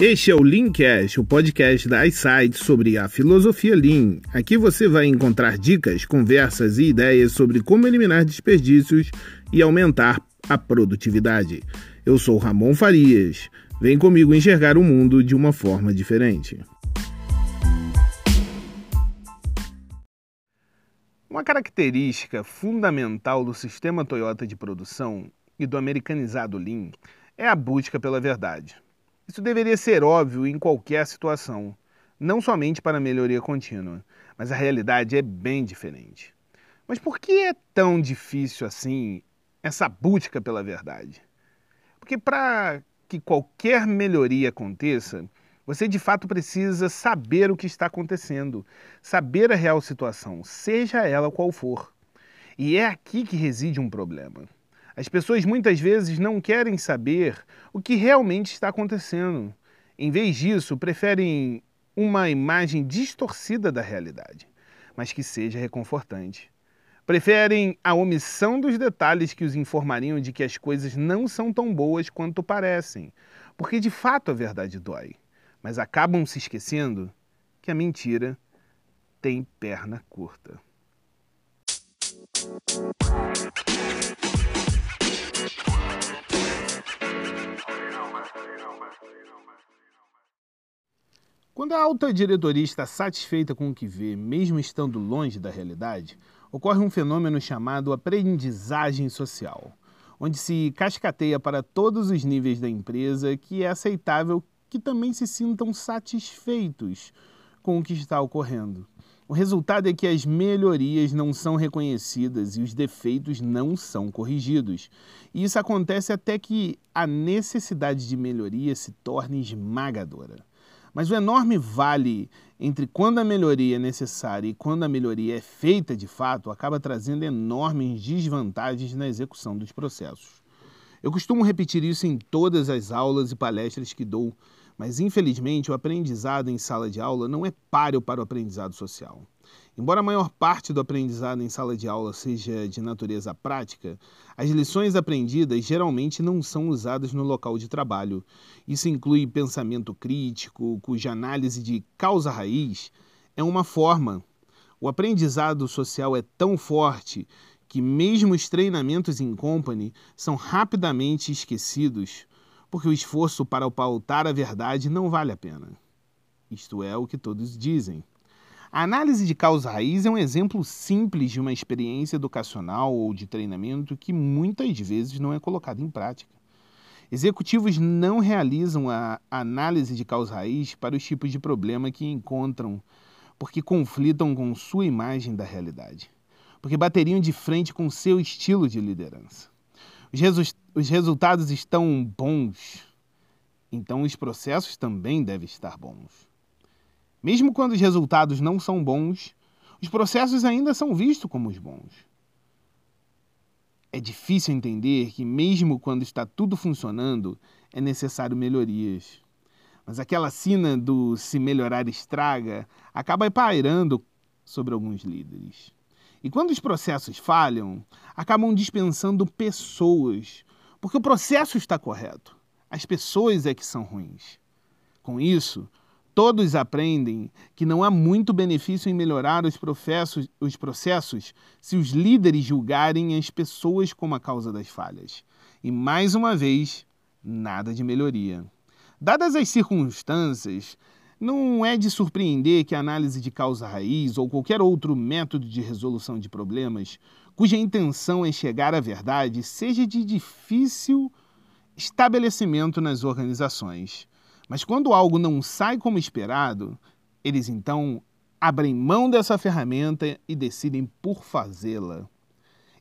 Este é o Leancast, o podcast da iSight sobre a filosofia Lean. Aqui você vai encontrar dicas, conversas e ideias sobre como eliminar desperdícios e aumentar a produtividade. Eu sou Ramon Farias. Vem comigo enxergar o mundo de uma forma diferente. Uma característica fundamental do sistema Toyota de produção e do americanizado Lean é a busca pela verdade. Isso deveria ser óbvio em qualquer situação, não somente para melhoria contínua, mas a realidade é bem diferente. Mas por que é tão difícil assim essa busca pela verdade? Porque para que qualquer melhoria aconteça, você de fato precisa saber o que está acontecendo, saber a real situação, seja ela qual for. E é aqui que reside um problema. As pessoas muitas vezes não querem saber o que realmente está acontecendo. Em vez disso, preferem uma imagem distorcida da realidade, mas que seja reconfortante. Preferem a omissão dos detalhes que os informariam de que as coisas não são tão boas quanto parecem, porque de fato a verdade dói, mas acabam se esquecendo que a mentira tem perna curta. Quando a alta diretoria está satisfeita com o que vê, mesmo estando longe da realidade, ocorre um fenômeno chamado aprendizagem social, onde se cascateia para todos os níveis da empresa que é aceitável que também se sintam satisfeitos com o que está ocorrendo. O resultado é que as melhorias não são reconhecidas e os defeitos não são corrigidos. E isso acontece até que a necessidade de melhoria se torne esmagadora. Mas o enorme vale entre quando a melhoria é necessária e quando a melhoria é feita de fato acaba trazendo enormes desvantagens na execução dos processos. Eu costumo repetir isso em todas as aulas e palestras que dou, mas infelizmente o aprendizado em sala de aula não é páreo para o aprendizado social. Embora a maior parte do aprendizado em sala de aula seja de natureza prática, as lições aprendidas geralmente não são usadas no local de trabalho. Isso inclui pensamento crítico, cuja análise de causa-raiz é uma forma. O aprendizado social é tão forte que mesmo os treinamentos em company são rapidamente esquecidos, porque o esforço para pautar a verdade não vale a pena. Isto é o que todos dizem. A análise de causa raiz é um exemplo simples de uma experiência educacional ou de treinamento que muitas vezes não é colocada em prática. Executivos não realizam a análise de causa raiz para os tipos de problema que encontram, porque conflitam com sua imagem da realidade, porque bateriam de frente com seu estilo de liderança. Os, resu os resultados estão bons, então os processos também devem estar bons. Mesmo quando os resultados não são bons, os processos ainda são vistos como os bons. É difícil entender que, mesmo quando está tudo funcionando, é necessário melhorias. Mas aquela sina do se melhorar estraga acaba pairando sobre alguns líderes. E quando os processos falham, acabam dispensando pessoas, porque o processo está correto. As pessoas é que são ruins. Com isso, Todos aprendem que não há muito benefício em melhorar os processos, os processos se os líderes julgarem as pessoas como a causa das falhas. E mais uma vez, nada de melhoria. Dadas as circunstâncias, não é de surpreender que a análise de causa raiz ou qualquer outro método de resolução de problemas, cuja intenção é chegar à verdade, seja de difícil estabelecimento nas organizações. Mas quando algo não sai como esperado, eles então abrem mão dessa ferramenta e decidem por fazê-la.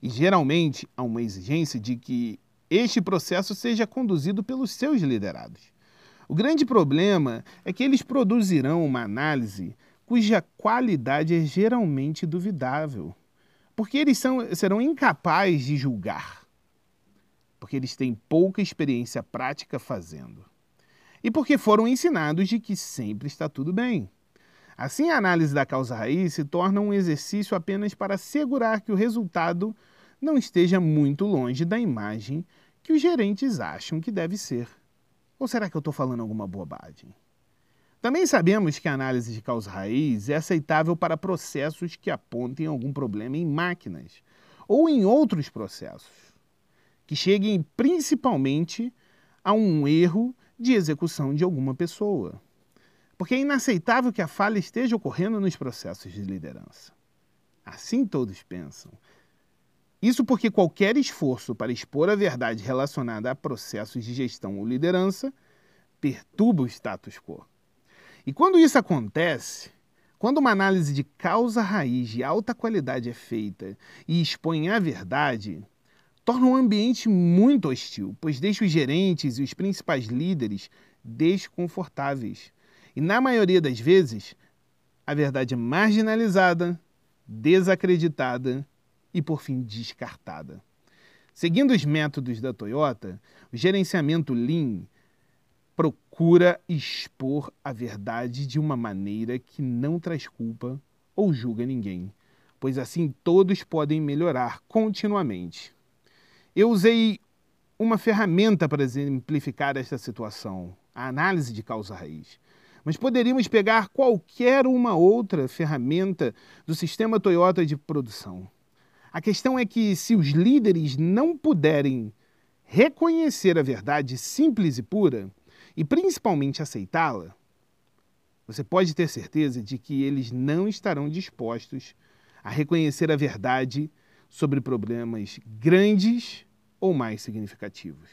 E geralmente há uma exigência de que este processo seja conduzido pelos seus liderados. O grande problema é que eles produzirão uma análise cuja qualidade é geralmente duvidável, porque eles são, serão incapazes de julgar, porque eles têm pouca experiência prática fazendo e porque foram ensinados de que sempre está tudo bem. Assim, a análise da causa raiz se torna um exercício apenas para assegurar que o resultado não esteja muito longe da imagem que os gerentes acham que deve ser. Ou será que eu estou falando alguma bobagem? Também sabemos que a análise de causa-raiz é aceitável para processos que apontem algum problema em máquinas ou em outros processos, que cheguem principalmente a um erro de execução de alguma pessoa. Porque é inaceitável que a falha esteja ocorrendo nos processos de liderança. Assim todos pensam. Isso porque qualquer esforço para expor a verdade relacionada a processos de gestão ou liderança perturba o status quo. E quando isso acontece, quando uma análise de causa-raiz de alta qualidade é feita e expõe a verdade, torna um ambiente muito hostil, pois deixa os gerentes e os principais líderes desconfortáveis. E na maioria das vezes, a verdade é marginalizada, desacreditada e, por fim, descartada. Seguindo os métodos da Toyota, o gerenciamento Lean procura expor a verdade de uma maneira que não traz culpa ou julga ninguém, pois assim todos podem melhorar continuamente. Eu usei uma ferramenta para exemplificar esta situação, a análise de causa-raiz. Mas poderíamos pegar qualquer uma outra ferramenta do sistema Toyota de produção. A questão é que, se os líderes não puderem reconhecer a verdade simples e pura, e principalmente aceitá-la, você pode ter certeza de que eles não estarão dispostos a reconhecer a verdade sobre problemas grandes ou mais significativos.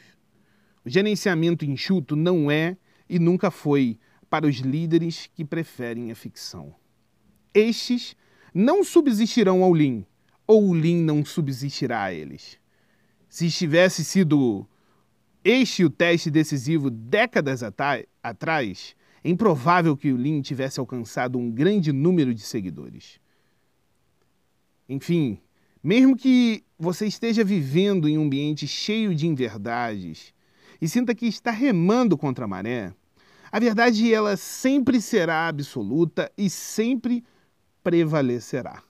O gerenciamento enxuto não é e nunca foi para os líderes que preferem a ficção. Estes não subsistirão ao Lean, ou o Lean não subsistirá a eles. Se tivesse sido este o teste decisivo décadas atrás, é improvável que o Lean tivesse alcançado um grande número de seguidores. Enfim, mesmo que você esteja vivendo em um ambiente cheio de inverdades e sinta que está remando contra a maré, a verdade ela sempre será absoluta e sempre prevalecerá.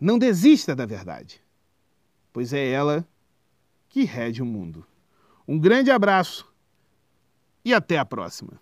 Não desista da verdade, pois é ela que rege o mundo. Um grande abraço e até a próxima.